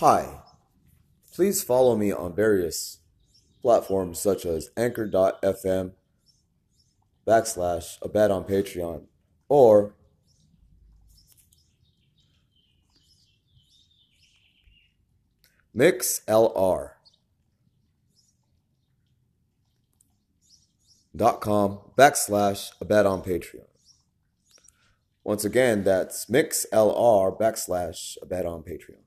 Hi. Please follow me on various platforms such as anchor.fm backslash aBaddOnPatreon or mixlr dot com backslash aBaddOnPatreon. Once again, that's mixlr backslash aBaddOnPatreon.